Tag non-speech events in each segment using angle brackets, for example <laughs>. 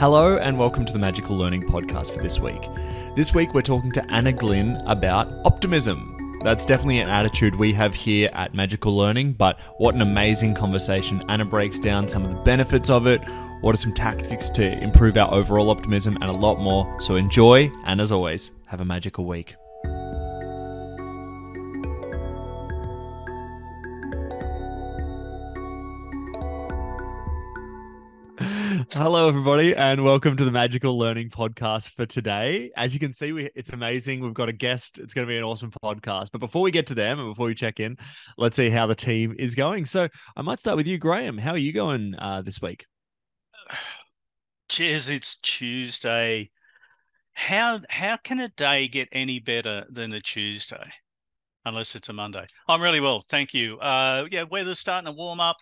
Hello, and welcome to the Magical Learning Podcast for this week. This week, we're talking to Anna Glynn about optimism. That's definitely an attitude we have here at Magical Learning, but what an amazing conversation. Anna breaks down some of the benefits of it, what are some tactics to improve our overall optimism, and a lot more. So enjoy, and as always, have a magical week. Hello, everybody, and welcome to the Magical Learning Podcast for today. As you can see, we, it's amazing. We've got a guest. It's going to be an awesome podcast. But before we get to them and before we check in, let's see how the team is going. So I might start with you, Grahame. How are you going uh, this week? <sighs> Cheers, it's Tuesday. How how can a day get any better than a Tuesday? Unless it's a Monday. I'm really well, thank you. Uh, yeah, weather's starting to warm up.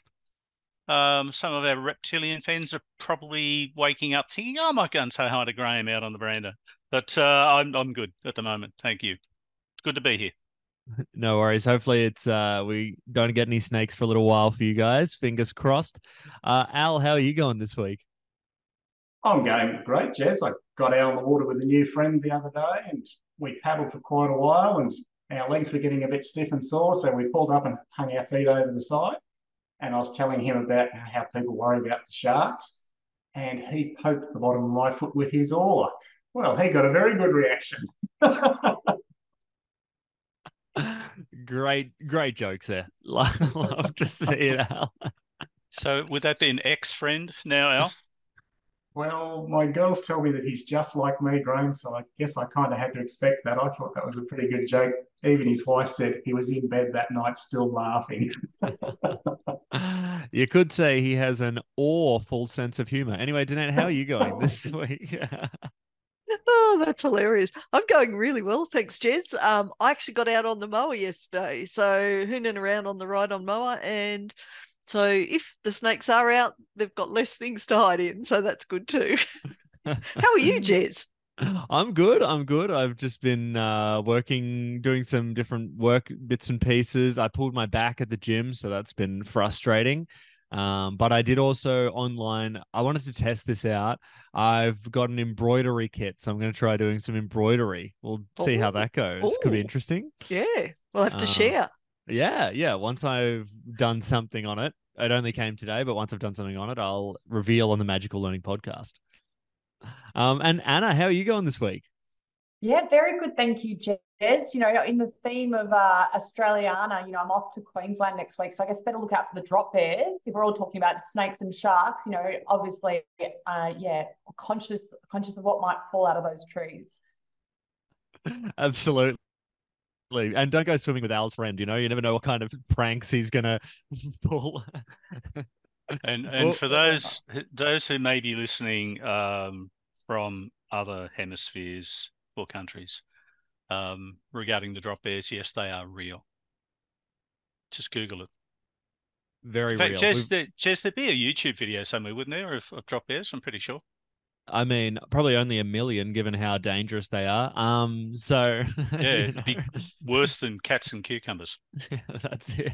Um, some of our reptilian fans are probably waking up thinking, oh, I might go and say hi to Grahame out on the veranda. But uh, I'm, I'm good at the moment. Thank you. It's good to be here. <laughs> No worries. Hopefully, it's uh, we don't get any snakes for a little while for you guys. Fingers crossed. Uh, Al, how are you going this week? I'm going great, Jez. I got out on the water with a new friend the other day, and we paddled for quite a while, and our legs were getting a bit stiff and sore, so we pulled up and hung our feet over the side and I was telling him about how people worry about the sharks, and he poked the bottom of my foot with his oar. Well, he got a very good reaction. <laughs> great, great jokes <laughs> there. Love to see it, Al. So, would that be an ex friend now, Al? Well, my girls tell me that he's just like me, Grahame, so I guess I kind of had to expect that. I thought that was a pretty good joke. Even his wife said he was in bed that night still laughing. <laughs> you could say he has an awful sense of humor. Anyway, Danette, how are you going <laughs> this week? <laughs> Oh, that's hilarious. I'm going really well, thanks, Jez. Um, I actually got out on the mower yesterday, so hooning around on the ride on mower, and so if the snakes are out, they've got less things to hide in. So that's good too. <laughs> How are you, <laughs> Jez? I'm good. I'm good. I've just been uh, working, doing some different work bits and pieces. I pulled my back at the gym, so that's been frustrating. Um, but I did also online. I wanted to test this out. I've got an embroidery kit, so I'm going to try doing some embroidery. We'll see how that goes. Ooh. Could be interesting. Yeah, we'll have to uh, share. Yeah, yeah. Once I've done something on it, it only came today, but once I've done something on it, I'll reveal on the Magical Learning podcast. Um, and Anna, how are you going this week? Yeah, very good. Thank you, Jez. You know, in the theme of uh, Australiana, you know, I'm off to Queensland next week. So I guess better look out for the drop bears. If we're all talking about snakes and sharks, you know, obviously, uh, yeah, conscious conscious of what might fall out of those trees. <laughs> Absolutely and don't go swimming with Al's friend. You know, you never know what kind of pranks he's gonna <laughs> pull. and and well, for those those who may be listening um, from other hemispheres or countries um, regarding the drop bears, yes, they are real. Just Google it. Very In fact, real. Jez, there, Jez, there'd be a YouTube video somewhere, wouldn't there, of, of drop bears? I'm pretty sure. I mean, probably only a million given how dangerous they are. Um, so <laughs> yeah, it'd know. be worse than cats and cucumbers. <laughs> Yeah, that's it.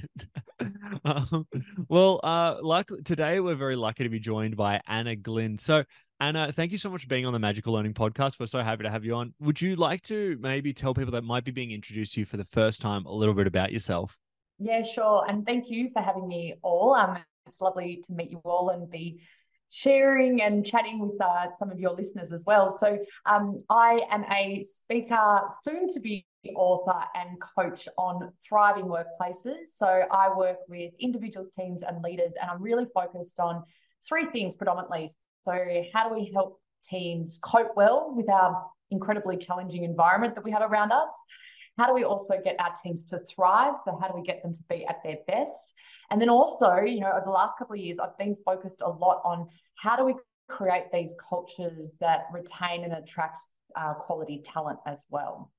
<laughs> um, well, uh, like today, we're very lucky to be joined by Anna Glynn. So, Anna, thank you so much for being on the Magical Learning Podcast. We're so happy to have you on. Would you like to maybe tell people that might be being introduced to you for the first time a little bit about yourself? Yeah, sure. And thank you for having me all. Um, it's lovely to meet you all and be sharing and chatting with uh, some of your listeners as well. So, um, I am a speaker, soon to be author, and coach on thriving workplaces. So, I work with individuals, teams, and leaders, and I'm really focused on three things predominantly. So, how do we help teams cope well with our incredibly challenging environment that we have around us? How do we also get our teams to thrive? So, how do we get them to be at their best? And then also, you know, over the last couple of years, I've been focused a lot on how do we create these cultures that retain and attract uh, quality talent as well.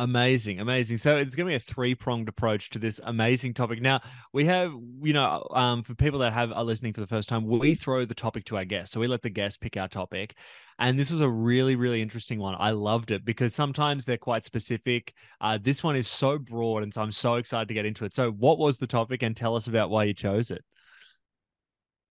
Amazing, amazing. So it's going to be a three pronged approach to this amazing topic. Now we have, you know, um, for people that have are listening for the first time, we throw the topic to our guests. So we let the guests pick our topic, and this was a really, really interesting one. I loved it because sometimes they're quite specific. Uh, this one is so broad, and so I'm so excited to get into it. So, what was the topic, and tell us about why you chose it?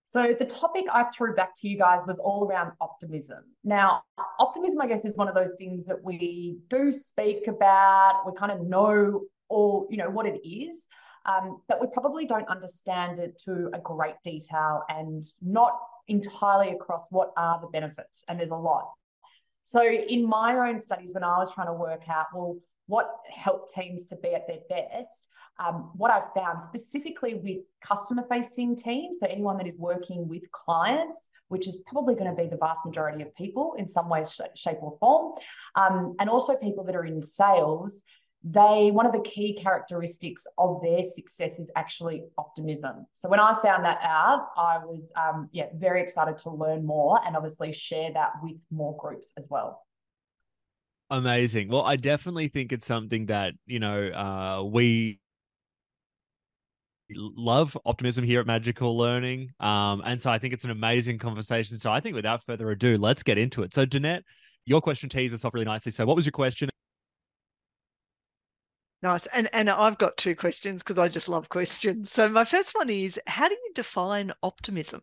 So the topic I threw back to you guys was all around optimism. Now, optimism, I guess, is one of those things that we do speak about. We kind of know all, you know, what it is, um, but we probably don't understand it to a great detail and not entirely across what are the benefits. And there's a lot. So in my own studies, when I was trying to work out, well, what help teams to be at their best, um, what I've found specifically with customer facing teams, so anyone that is working with clients, which is probably going to be the vast majority of people in some way, sh- shape, or form, um, and also people that are in sales, they one of the key characteristics of their success is actually optimism. So when i found that out i was um, yeah very excited to learn more and obviously share that with more groups as well amazing well i definitely think it's something that you know uh, we love optimism here at magical learning um, and so i think it's an amazing conversation so i think without further ado let's get into it so danette your question teases us off really nicely so what was your question Nice. And and I've got two questions because I just love questions. So my first one is how do you define optimism?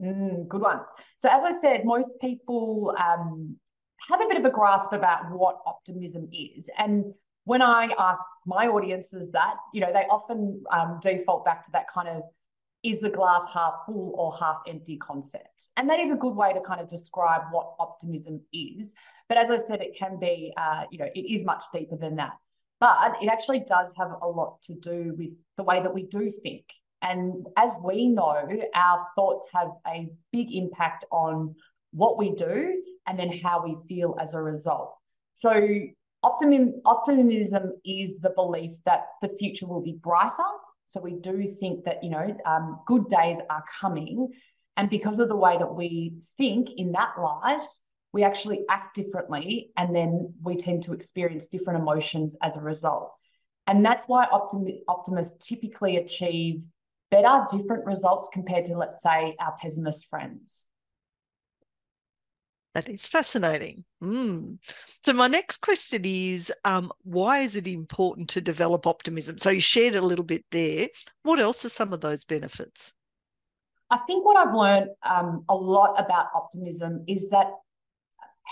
Mm, good one. So as I said, most people um, have a bit of a grasp about what optimism is. And when I ask my audiences that, you know, they often um, default back to that kind of is the glass half full or half empty concept. And that is a good way to kind of describe what optimism is. But as I said, it can be, uh, you know, it is much deeper than that. But it actually does have a lot to do with the way that we do think. And as we know, our thoughts have a big impact on what we do and then how we feel as a result. So, optimism, optimism is the belief that the future will be brighter. So, we do think that, you know, um, good days are coming. And because of the way that we think in that light, we actually act differently and then we tend to experience different emotions as a result. And that's why optim- optimists typically achieve better, different results compared to, let's say, our pessimist friends. That is fascinating. Mm. So, my next question is um, why is it important to develop optimism? So, you shared a little bit there. What else are some of those benefits? I think what I've learned um, a lot about optimism is that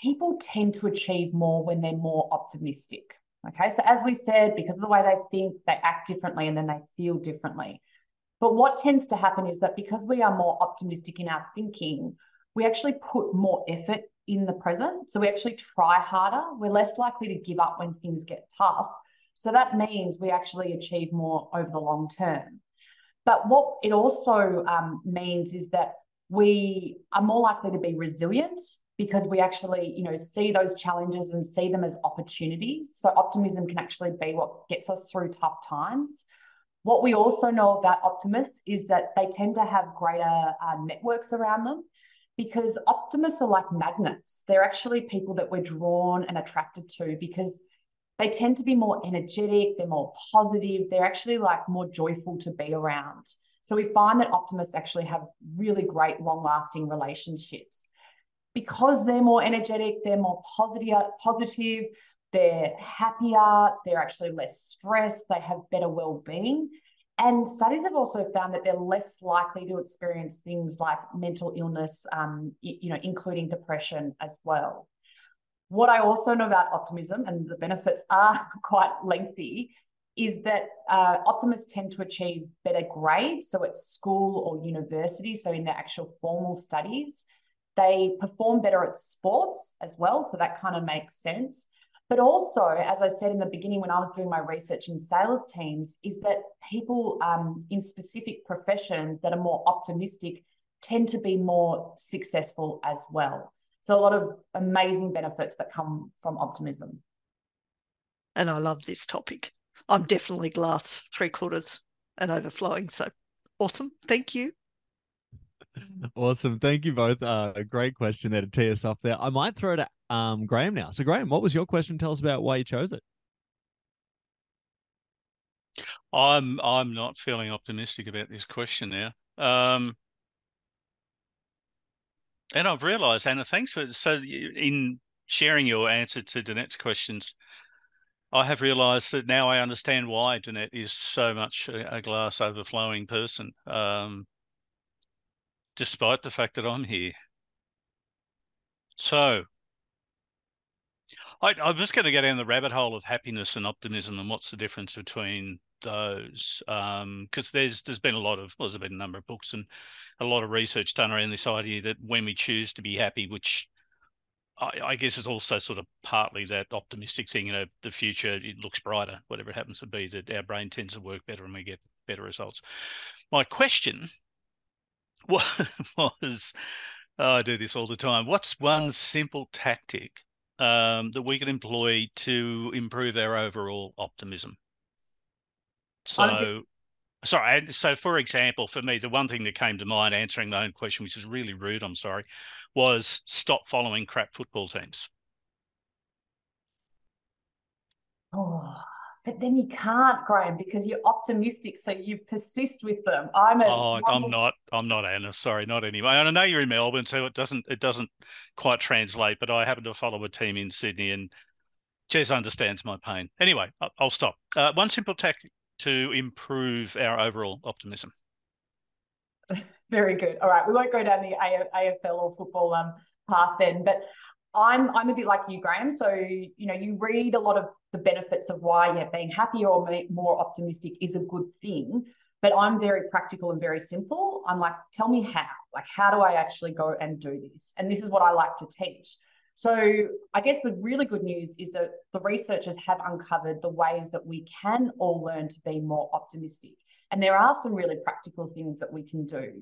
people tend to achieve more when they're more optimistic. Okay, so as we said, because of the way they think, they act differently and then they feel differently. But what tends to happen is that because we are more optimistic in our thinking, we actually put more effort in the present. So we actually try harder. We're less likely to give up when things get tough. So that means we actually achieve more over the long term. But what it also um, means is that we are more likely to be resilient because we actually, you know, see those challenges and see them as opportunities. So optimism can actually be what gets us through tough times. What we also know about optimists is that they tend to have greater uh, networks around them because optimists are like magnets. They're actually people that we're drawn and attracted to because they tend to be more energetic, they're more positive, they're actually like more joyful to be around. So we find that optimists actually have really great long lasting relationships because they're more energetic, they're more positive, positive, they're happier, they're actually less stressed, they have better well-being. And studies have also found that they're less likely to experience things like mental illness, um, you know, including depression as well. What I also know about optimism, and the benefits are <laughs> quite lengthy, is that uh, optimists tend to achieve better grades. So at school or university, so in their actual formal studies, they perform better at sports as well. So that kind of makes sense. But also, as I said in the beginning when I was doing my research in sales teams, is that people um, in specific professions that are more optimistic tend to be more successful as well. So, a lot of amazing benefits that come from optimism. And I love this topic. I'm definitely glass three quarters and overflowing. So, awesome. Thank you. <laughs> awesome. Thank you both. Uh, a great question there to tee us off there. I might throw it to um, Grahame now. So, Grahame, what was your question? Tell us about why you chose it. I'm I'm not feeling optimistic about this question now. Um, and I've realised, Anna, thanks for so in sharing your answer to Danette's questions. I have realised that now I understand why Danette is so much a, a glass overflowing person. Um, despite the fact that I'm here. So I, I'm just going to go down the rabbit hole of happiness and optimism and what's the difference between those because um, there's there's been a lot of well, there's been a number of books and a lot of research done around this idea that when we choose to be happy, which I, I guess is also sort of partly that optimistic thing, you know, the future it looks brighter, whatever it happens to be, that our brain tends to work better and we get better results. My question <laughs> was, oh, I do this all the time. What's one simple tactic um, that we can employ to improve our overall optimism? So, sorry. So, for example, for me, the one thing that came to mind answering my own question, which is really rude, I'm sorry, was stop following crap football teams. Oh, but then you can't, Grahame, because you're optimistic, so you persist with them. I'm a. Oh, I'm not. I'm not Anna. Sorry, not anyway. And I know you're in Melbourne, so it doesn't. It doesn't quite translate. But I happen to follow a team in Sydney, and Jez understands my pain. Anyway, I'll stop. Uh, one simple tactic to improve our overall optimism. <laughs> Very good. All right, we won't go down the AFL or football um, path then, but I'm I'm a bit like you, Grahame. So you know, you read a lot of the benefits of why yeah, being happier or more optimistic is a good thing. But I'm very practical and very simple. I'm like, tell me how. Like, how do I actually go and do this? And this is what I like to teach. So I guess the really good news is that the researchers have uncovered the ways that we can all learn to be more optimistic. And there are some really practical things that we can do.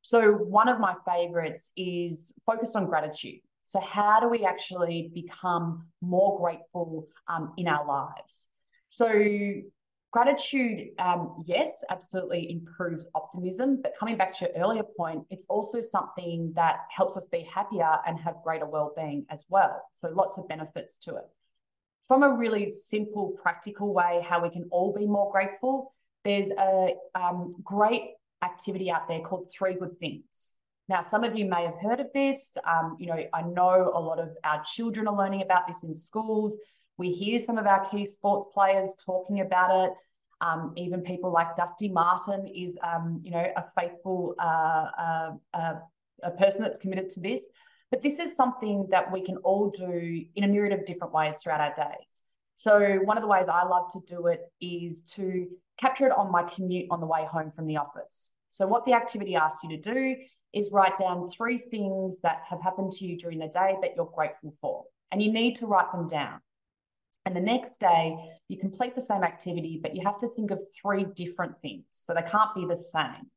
So one of my favorites is focused on gratitude. So, how do we actually become more grateful um, in our lives? So, gratitude, um, yes, absolutely improves optimism. But coming back to your earlier point, it's also something that helps us be happier and have greater well-being as well. So, lots of benefits to it. From a really simple, practical way, how we can all be more grateful, there's a um, great activity out there called Three Good Things. Now, some of you may have heard of this. Um, you know, I know a lot of our children are learning about this in schools. We hear some of our key sports players talking about it. Um, even people like Dusty Martin is, um, you know, a faithful uh, uh, uh, a person that's committed to this. But this is something that we can all do in a myriad of different ways throughout our days. So one of the ways I love to do it is to capture it on my commute on the way home from the office. So what the activity asks you to do is write down three things that have happened to you during the day that you're grateful for. And you need to write them down. And the next day, you complete the same activity, but you have to think of three different things. So they can't be the same.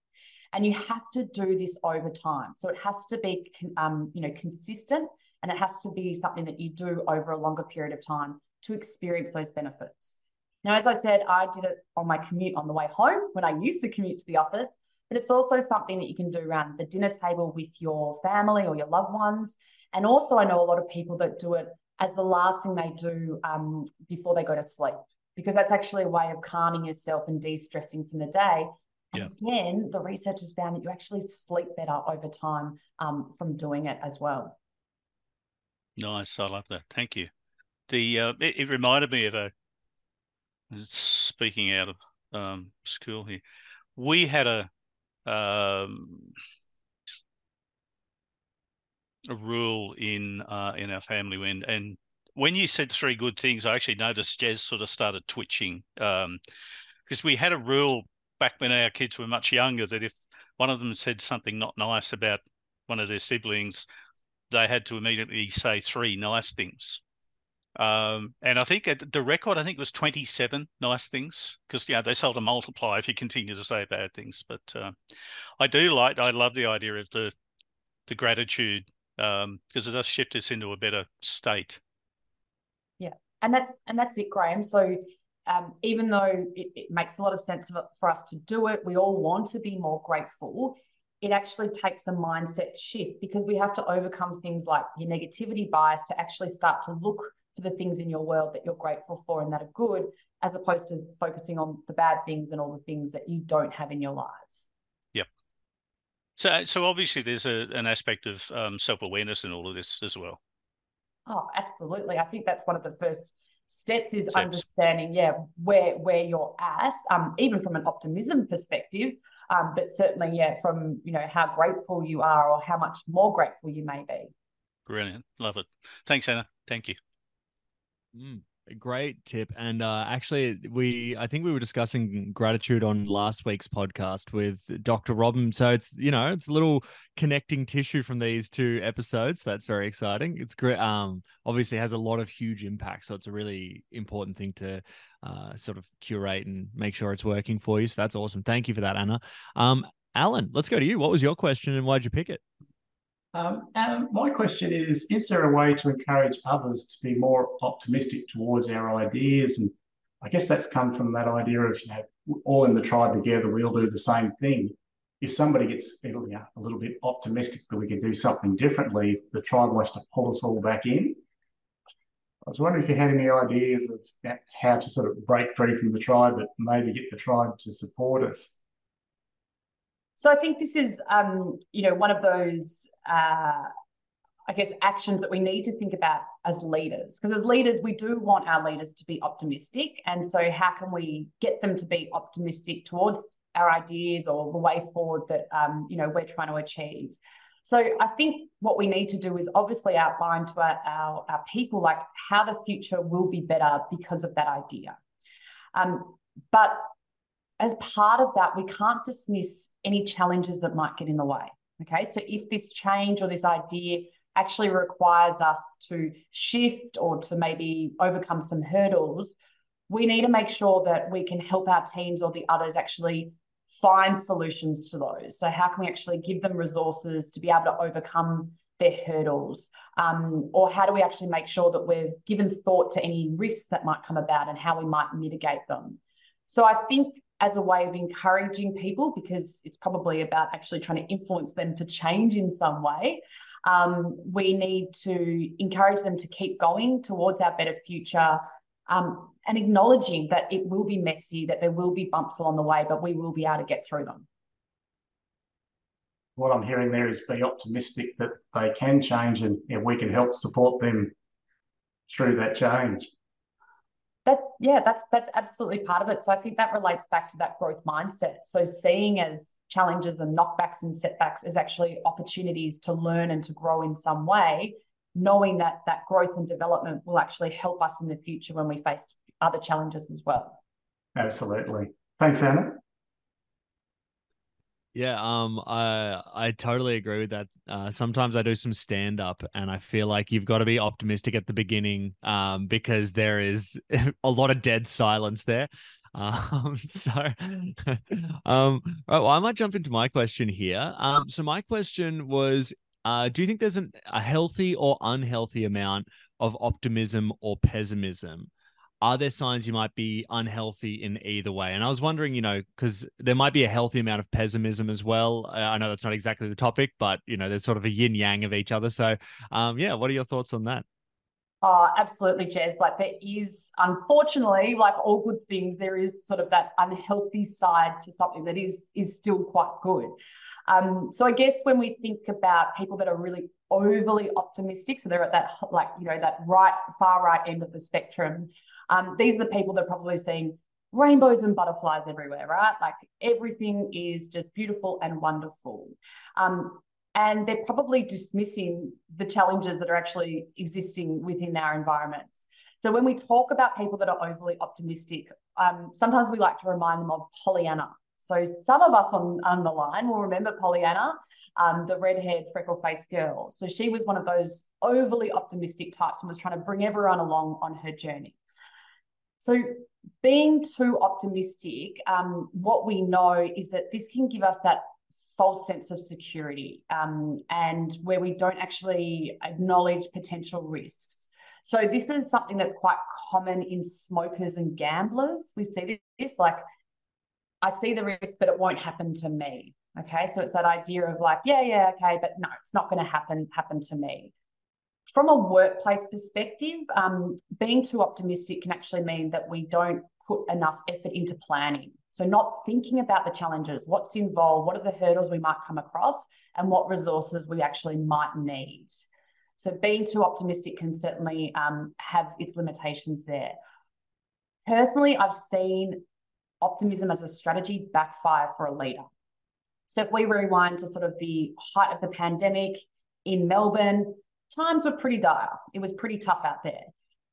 And you have to do this over time. So it has to be, um, you know, consistent, and it has to be something that you do over a longer period of time to experience those benefits. Now, as I said, I did it on my commute on the way home when I used to commute to the office but it's also something that you can do around the dinner table with your family or your loved ones. And also, I know a lot of people that do it as the last thing they do um, before they go to sleep, because that's actually a way of calming yourself and de stressing from the day. And yeah. again, the research has found that you actually sleep better over time um, from doing it as well. Nice. I love that. Thank you. The uh, it, it, reminded me of a speaking out of um, school here. We had a um, a rule in uh, in our family when and when you said three good things, I actually noticed Jez sort of started twitching because um, we had a rule back when our kids were much younger that if one of them said something not nice about one of their siblings, they had to immediately say three nice things. Um, and I think the record, I think, was 27 nice things because, yeah, they seldom multiply if you continue to say bad things. But uh, I do like, I love the idea of the the gratitude because um, it does shift us into a better state. Yeah, and that's and that's it, Grahame. So um, even though it, it, makes a lot of sense for us to do it, we all want to be more grateful. It actually takes a mindset shift because we have to overcome things like your negativity bias to actually start to look for the things in your world that you're grateful for and that are good, as opposed to focusing on the bad things and all the things that you don't have in your lives. Yep. So, so obviously, there's a, an aspect of um, self awareness in all of this as well. Oh, absolutely. I think that's one of the first steps is steps. understanding, yeah, where where you're at. Um, even from an optimism perspective, Um, but certainly, yeah, from you know how grateful you are or how much more grateful you may be. Brilliant, love it. Thanks, Anna. Thank you. Mm. Great tip. And uh, actually, we I think we were discussing gratitude on last week's podcast with Dr. Robin. So it's you know it's a little connecting tissue from these two episodes. That's very exciting. It's great. Um, obviously has a lot of huge impact. So it's a really important thing to uh, sort of curate and make sure it's working for you. So that's awesome. Thank you for that, Anna. Um, Allen, let's go to you. What was your question and why'd you pick it? Um, my question is Is there a way to encourage others to be more optimistic towards our ideas? And I guess that's come from that idea of, you know, all in the tribe together, we'll do the same thing. If somebody gets a little bit optimistic that we can do something differently, the tribe wants to pull us all back in. I was wondering if you had any ideas of how to sort of break free from the tribe, but maybe get the tribe to support us. So I think this is, um, you know, one of those, uh, I guess, actions that we need to think about as leaders. Because as leaders, we do want our leaders to be optimistic, and so how can we get them to be optimistic towards our ideas or the way forward that um, you know we're trying to achieve? So I think what we need to do is obviously outline to our, our, our people like how the future will be better because of that idea. Um, but as part of that, we can't dismiss any challenges that might get in the way. Okay. So if this change or this idea actually requires us to shift or to maybe overcome some hurdles, we need to make sure that we can help our teams or the others actually find solutions to those. So, how can we actually give them resources to be able to overcome their hurdles? Um, or how do we actually make sure that we've given thought to any risks that might come about and how we might mitigate them? So, I think as a way of encouraging people because it's probably about actually trying to influence them to change in some way. Um, we need to encourage them to keep going towards our better future um, and acknowledging that it will be messy, that there will be bumps along the way, but we will be able to get through them. What I'm hearing there is be optimistic that they can change and we can help support them through that change that yeah that's that's absolutely part of it. So i think that relates back to that growth mindset. So seeing as challenges and knockbacks and setbacks as actually opportunities to learn and to grow in some way knowing that that growth and development will actually help us in the future when we face other challenges as well. Absolutely. Thanks anna yeah, um, I I totally agree with that. Uh, sometimes I do some stand up, and I feel like you've got to be optimistic at the beginning, um, because there is <laughs> a lot of dead silence there. <laughs> Um, so, <laughs> um, right, well, I might jump into my question here. Um, so my question was, uh, do you think there's an, a healthy or unhealthy amount of optimism or pessimism? Are there signs you might be unhealthy in either way? And I was wondering, you know, because there might be a healthy amount of pessimism as well. I know that's not exactly the topic, but you know, there's sort of a yin yang of each other. So, um, yeah, what are your thoughts on that? Oh, absolutely, Jez. Like there is, unfortunately, like all good things, there is sort of that unhealthy side to something that is is still quite good. Um, so I guess when we think about people that are really overly optimistic, so they're at that like you know that right far right end of the spectrum, um, these are the people that are probably seeing rainbows and butterflies everywhere, right? Like everything is just beautiful and wonderful. Um, and they're probably dismissing the challenges that are actually existing within our environments. So when we talk about people that are overly optimistic, um, sometimes we like to remind them of Pollyanna. So some of us on, on the line will remember Pollyanna, um, the red-haired, freckle-faced girl. So she was one of those overly optimistic types and was trying to bring everyone along on her journey. So, being too optimistic, um, what we know is that this can give us that false sense of security um, and where we don't actually acknowledge potential risks. So, this is something that's quite common in smokers and gamblers. We see this like, I see the risk, but it won't happen to me. Okay. So, it's that idea of like, yeah, yeah, okay, but no, it's not going to happen, happen to me from a workplace perspective, um, being too optimistic can actually mean that we don't put enough effort into planning. So, not thinking about the challenges, what's involved, what are the hurdles we might come across, and what resources we actually might need. So, being too optimistic can certainly um, have its limitations there. Personally, I've seen optimism as a strategy backfire for a leader. So if we rewind to sort of the height of the pandemic in Melbourne, times were pretty dire. It was pretty tough out there.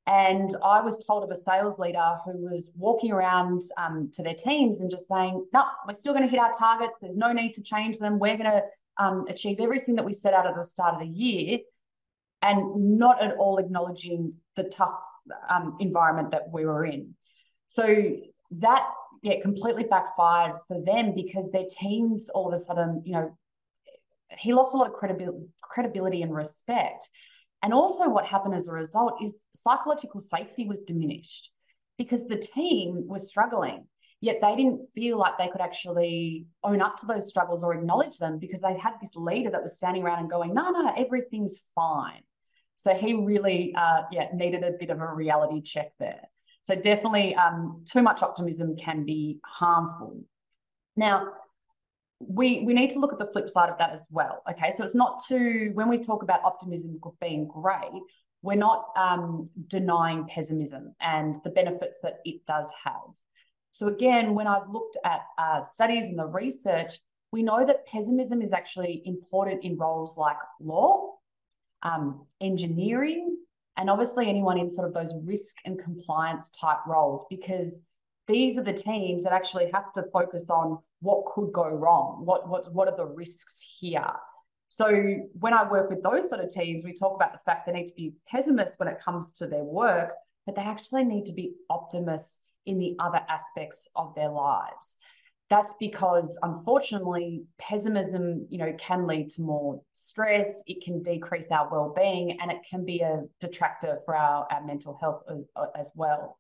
And I was told of a sales leader who was walking around um, to their teams and just saying, no, we're still going to hit our targets. There's no need to change them. We're going to um, achieve everything that we set out at the start of the year. And not at all acknowledging the tough um, environment that we were in. So that, yeah, completely backfired for them because their teams all of a sudden, you know, he lost a lot of credibility, credibility and respect and also, what happened as a result is psychological safety was diminished because the team was struggling, yet they didn't feel like they could actually own up to those struggles or acknowledge them because they had this leader that was standing around and going, no, no, everything's fine. So he really, uh, yeah, needed a bit of a reality check there. So definitely, um, too much optimism can be harmful. Now, we we need to look at the flip side of that as well. Okay, so it's not to when we talk about optimism being great, we're not um, denying pessimism and the benefits that it does have. So again, when I've looked at uh, studies and the research, we know that pessimism is actually important in roles like law, um, engineering, and obviously anyone in sort of those risk and compliance type roles because these are the teams that actually have to focus on what could go wrong, what what what are the risks here. So when I work with those sort of teams, we talk about the fact they need to be pessimists when it comes to their work, but they actually need to be optimists in the other aspects of their lives. That's because unfortunately, pessimism, you know, can lead to more stress. It can decrease our well-being, and it can be a detractor for our, our mental health as, well.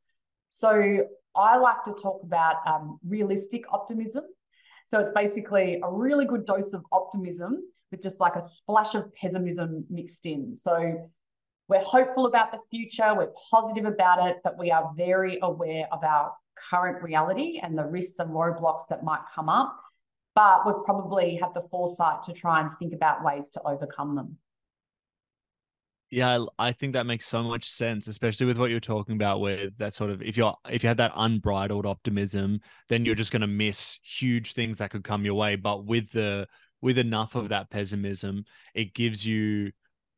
So I like to talk about um, realistic optimism. So it's basically a really good dose of optimism with just like a splash of pessimism mixed in. So we're hopeful about the future, we're positive about it, but we are very aware of our current reality and the risks and roadblocks that might come up. But we've probably had the foresight to try and think about ways to overcome them. Yeah, I think that makes so much sense, especially with what you're talking about with that sort of if you're if you have that unbridled optimism, then you're just going to miss huge things that could come your way. But with the with enough of that pessimism, it gives you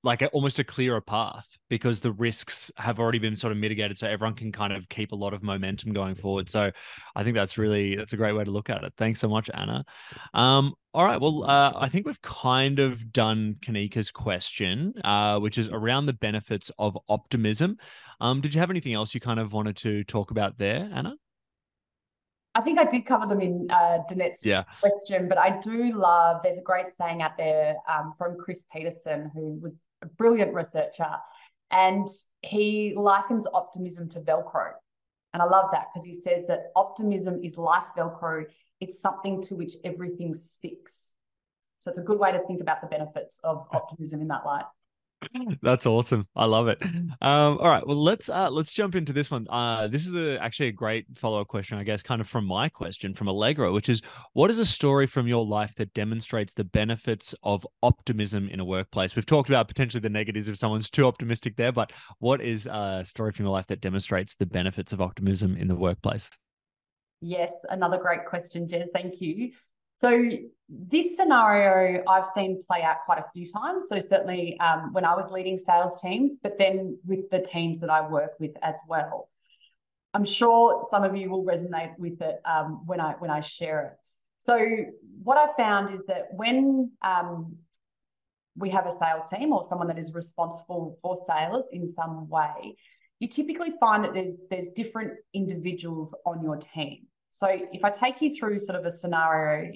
like a, almost a clearer path because the risks have already been sort of mitigated so everyone can kind of keep a lot of momentum going forward. So i think that's really that's a great way to look at it. Thanks so much anna. Um, all right well uh, i think we've kind of done kanika's question uh, which is around the benefits of optimism. Um, did you have anything else you kind of wanted to talk about there anna I think I did cover them in uh, Danette's yeah. question, but I do love. There's a great saying out there um, from Chris Peterson, who was a brilliant researcher, and he likens optimism to Velcro, and I love that because he says that optimism is like Velcro. It's something to which everything sticks. So it's a good way to think about the benefits of optimism in that light. <laughs> That's awesome. I love it. Um, all right. Well, let's uh, let's jump into this one. Uh, this is a, actually a great follow up question, I guess, kind of from my question from Allegra, which is, what is a story from your life that demonstrates the benefits of optimism in a workplace? We've talked about potentially the negatives if someone's too optimistic there, but what is a story from your life that demonstrates the benefits of optimism in the workplace? Yes, another great question, Jez. Thank you. So this scenario I've seen play out quite a few times. So certainly um, when I was leading sales teams, but then with the teams that I work with as well. I'm sure some of you will resonate with it um, when I when I share it. So what I found is that when um, we have a sales team or someone that is responsible for sales in some way, you typically find that there's there's different individuals on your team. So if I take you through sort of a scenario,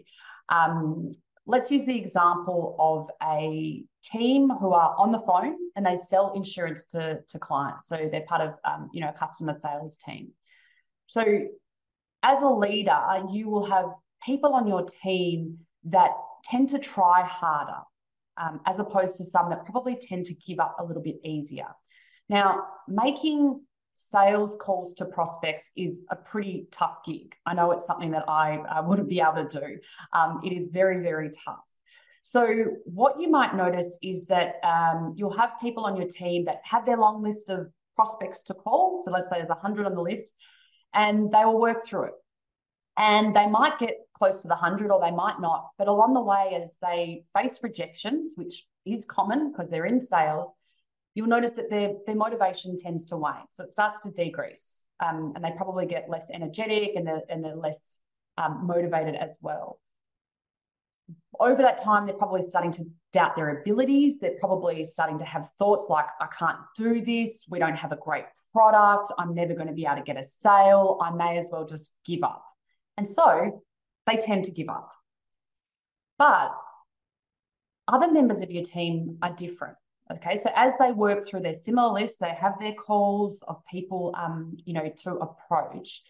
um, let's use the example of a team who are on the phone and they sell insurance to, to clients. So they're part of, um, you know, a customer sales team. So as a leader, you will have people on your team that tend to try harder um, as opposed to some that probably tend to give up a little bit easier. Now, making sales calls to prospects is a pretty tough gig. I know it's something that I, I wouldn't be able to do. Um, it is very, very tough. So, what you might notice is that um, you'll have people on your team that have their long list of prospects to call. So, let's say there's 100 on the list, and they will work through it. And they might get close to the 100 or they might not. But along the way, as they face rejections, which is common because they're in sales, you'll notice that their, their motivation tends to wane. So it starts to decrease um, and they probably get less energetic and they're, and they're less um, motivated as well. Over that time, they're probably starting to doubt their abilities. They're probably starting to have thoughts like, I can't do this. We don't have a great product. I'm never going to be able to get a sale. I may as well just give up. And so they tend to give up. But other members of your team are different. Okay, so as they work through their similar lists, they have their calls of people, um, you know, to approach.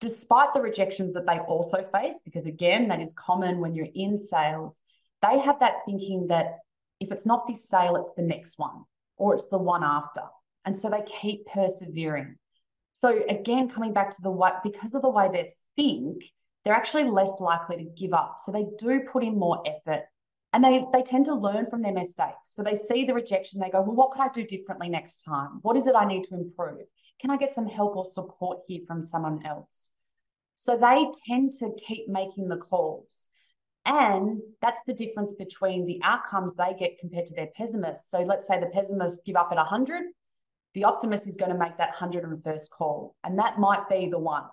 Despite the rejections that they also face, because again, that is common when you're in sales, they have that thinking that if it's not this sale, it's the next one or it's the one after. And so they keep persevering. So again, coming back to the way, because of the way they think, they're actually less likely to give up. So they do put in more effort and they, they tend to learn from their mistakes. So they see the rejection, they go, well, what could I do differently next time? What is it I need to improve? Can I get some help or support here from someone else? So they tend to keep making the calls. And that's the difference between the outcomes they get compared to their pessimists. So let's say the pessimists give up at 100, the optimist is going to make that 101st call. And that might be the one,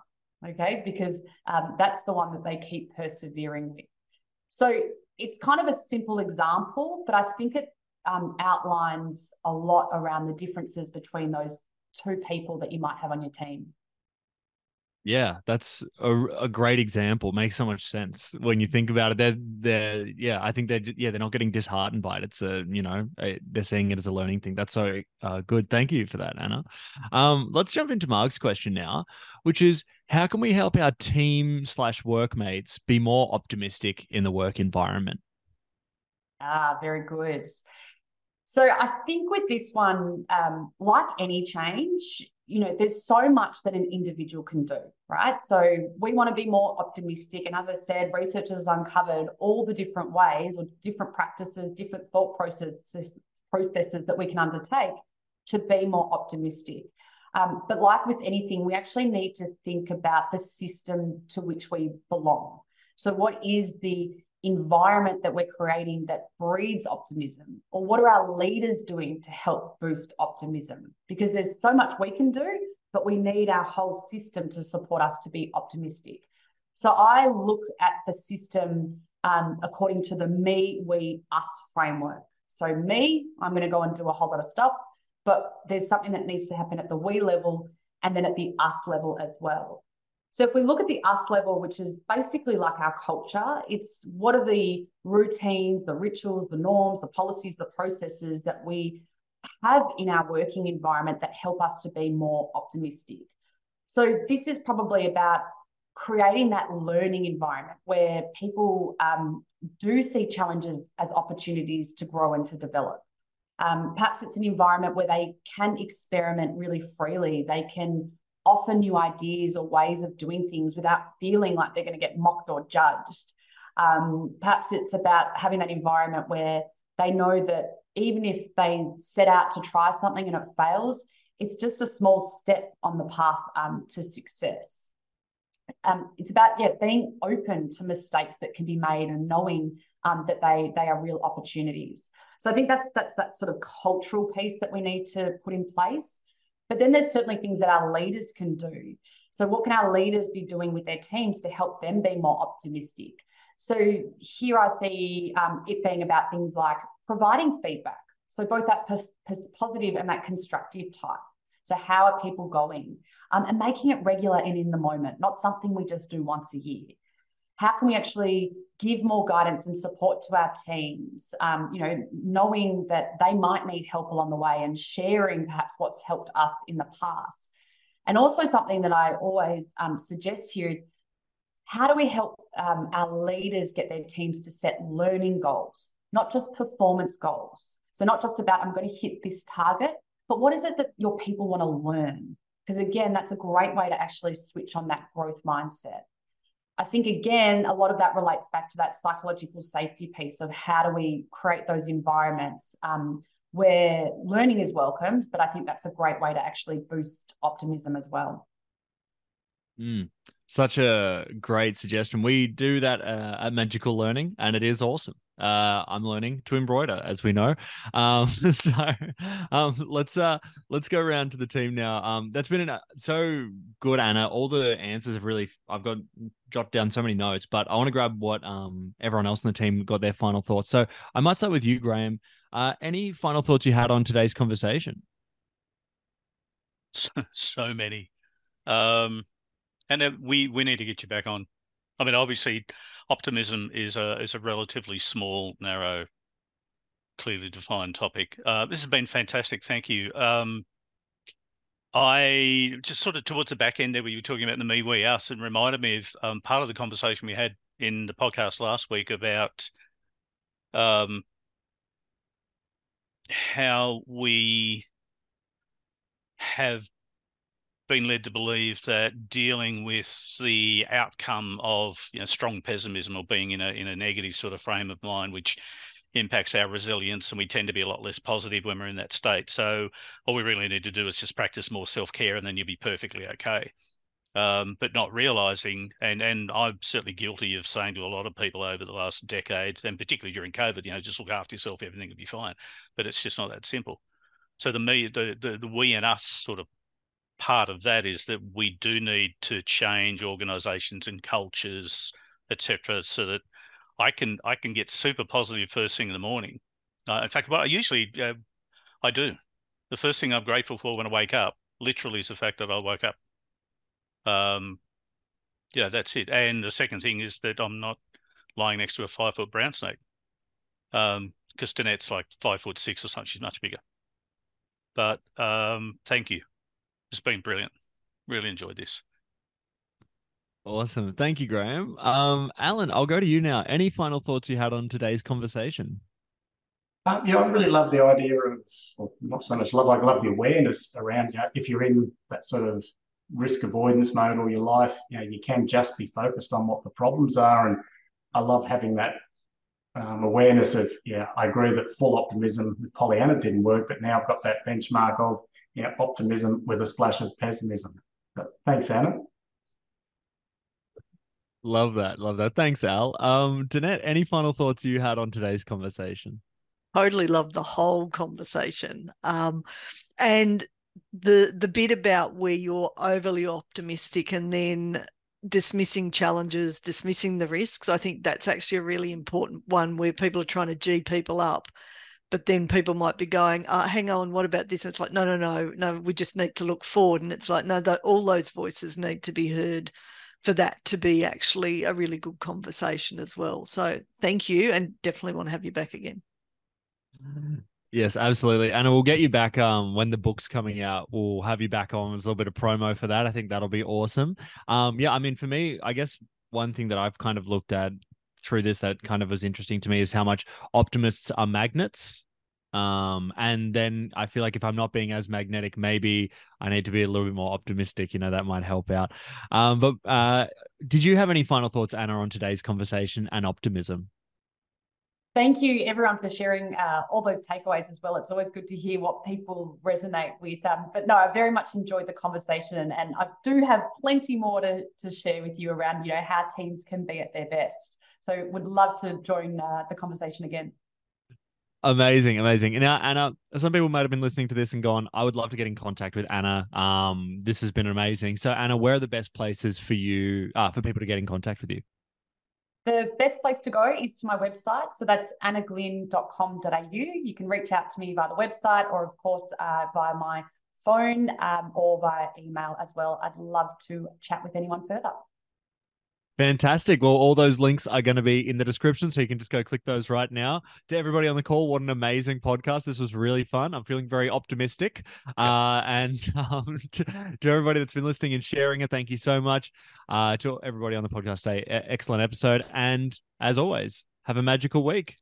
okay? Because um, that's the one that they keep persevering with. So it's kind of a simple example, but I think it um, outlines a lot around the differences between those two people that you might have on your team. Yeah, that's a, a great example. Makes so much sense when you think about it. They're, they're, yeah, I think they're, yeah, they're not getting disheartened by it. It's a, you know, a, they're seeing it as a learning thing. That's so uh, good. Thank you for that, Anna. Um, let's jump into Mark's question now, which is how can we help our team slash workmates be more optimistic in the work environment? Ah, very good. So I think with this one, um, like any change, you know, there's so much that an individual can do, right? So we want to be more optimistic. And as I said, research has uncovered all the different ways or different practices, different thought processes, processes that we can undertake to be more optimistic. Um, but like with anything, we actually need to think about the system to which we belong. So, what is the environment that we're creating that breeds optimism? Or what are our leaders doing to help boost optimism? Because there's so much we can do, but we need our whole system to support us to be optimistic. So I look at the system um, according to the me, we, us framework. So, me, I'm going to go and do a whole lot of stuff, but there's something that needs to happen at the we level and then at the us level as well. So if we look at the us level, which is basically like our culture, it's what are the routines, the rituals, the norms, the policies, the processes that we have in our working environment that help us to be more optimistic. So this is probably about creating that learning environment where people um, do see challenges as opportunities to grow and to develop. Um, perhaps it's an environment where they can experiment really freely. They can offer new ideas or ways of doing things without feeling like they're going to get mocked or judged. Um, perhaps it's about having that environment where they know that even if they set out to try something and it fails, it's just a small step on the path um, to success. Um, it's about yeah being open to mistakes that can be made and knowing um, that they they are real opportunities. So I think that's that's that sort of cultural piece that we need to put in place. But then there's certainly things that our leaders can do. So, what can our leaders be doing with their teams to help them be more optimistic? So, here I see um, it being about things like providing feedback. So, both that pos- pos- positive and that constructive type. So, how are people going? Um, and making it regular and in the moment, not something we just do once a year how can we actually give more guidance and support to our teams um, you know knowing that they might need help along the way and sharing perhaps what's helped us in the past. And also something that i always um, suggest here is how do we help um, our leaders get their teams to set learning goals not just performance goals? So not just about i'm going to hit this target but what is it that your people want to learn? Because again that's a great way to actually switch on that growth mindset I think again, a lot of that relates back to that psychological safety piece of how do we create those environments um, where learning is welcomed. But I think that's a great way to actually boost optimism as well. Mm. Such a great suggestion. We do that uh, at Magical Learning, and it is awesome. Uh, I'm learning to embroider, as we know. Um, <laughs> so um, let's uh, let's go around to the team now. Um, that's been an, uh, so good, Anna. All the answers have really. I've got jotted down so many notes, but I want to grab what um, everyone else in the team got their final thoughts. So I might start with you, Grahame. Uh, any final thoughts you had on today's conversation? <laughs> so many. Um, and we we need to get you back on. I mean, obviously, optimism is a is a relatively small, narrow, clearly defined topic. Uh, this has been fantastic. Thank you. Um, I just sort of towards the back end there, where you were talking about the me, we, us, and reminded me of um, part of the conversation we had in the podcast last week about um, how we have been led to believe that dealing with the outcome of you know strong pessimism or being in a in a negative sort of frame of mind, which impacts our resilience, and we tend to be a lot less positive when we're in that state. So all we really need to do is just practice more self care, and then you'll be perfectly okay. Um, but not realizing, and and I'm certainly guilty of saying to a lot of people over the last decade, and particularly during COVID, you know, just look after yourself, everything will be fine. But it's just not that simple. So the me, the the, the we and us sort of part of that is that we do need to change organizations and cultures, etc., so that I can I can get super positive first thing in the morning. Uh, in fact, what I usually uh, I do. The first thing I'm grateful for when I wake up, literally, is the fact that I woke up. Um, yeah, that's it. And the second thing is that I'm not lying next to a five foot brown snake. Um, because Danette's like five foot six or something. She's much bigger. But um, thank you. It's been brilliant. Really enjoyed this. Awesome. Thank you, Grahame. Um, Allen, I'll go to you now. Any final thoughts you had on today's conversation? Um, yeah, I really love the idea of, well, not so much love, I love the awareness around you know, if you're in that sort of risk avoidance mode all your life, you know, you can just be focused on what the problems are. And I love having that um, awareness of, yeah, I agree that full optimism with Pollyanna didn't work, but now I've got that benchmark of you know, optimism with a splash of pessimism. But thanks, Anna. Love that. Love that. Thanks, Al. Um, Danette, any final thoughts you had on today's conversation? Totally love the whole conversation. Um, and the the bit about where you're overly optimistic and then dismissing challenges, dismissing the risks, I think that's actually a really important one where people are trying to G people up but then people might be going, uh, hang on, what about this? And it's like, no, no, no, no, we just need to look forward. And it's like, no, all those voices need to be heard for that to be actually a really good conversation as well. So thank you and definitely want to have you back again. Yes, absolutely. And we'll get you back um when the book's coming out. We'll have you back on. There's a little bit of promo for that. I think that'll be awesome. Um yeah, I mean for me, I guess one thing that I've kind of looked at through this that kind of was interesting to me is how much optimists are magnets. Um, and then I feel like if I'm not being as magnetic, maybe I need to be a little bit more optimistic. You know, that might help out. Um, but uh, did you have any final thoughts, Anna, on today's conversation and optimism? Thank you, everyone, for sharing uh, all those takeaways as well. It's always good to hear what people resonate with. Um, but no, I very much enjoyed the conversation, and, and I do have plenty more to, to share with you around, you know, how teams can be at their best. So would love to join uh, the conversation again. Amazing, amazing. And now, Anna, some people might have been listening to this and gone, I would love to get in contact with Anna. Um, this has been amazing. So, Anna, where are the best places for you, uh, for people to get in contact with you? The best place to go is to my website. So that's annaglynn.com.au. You can reach out to me via the website or, of course, uh, via my phone um, or via email as well. I'd love to chat with anyone further. Fantastic. Well, all those links are going to be in the description, so you can just go click those right now. To everybody on the call, what an amazing podcast! This was really fun. I'm feeling very optimistic. Uh, and <laughs> um, to, to, everybody that's been listening and sharing it, thank you so much. Uh, to everybody on the podcast, a excellent episode. And as always, have a magical week.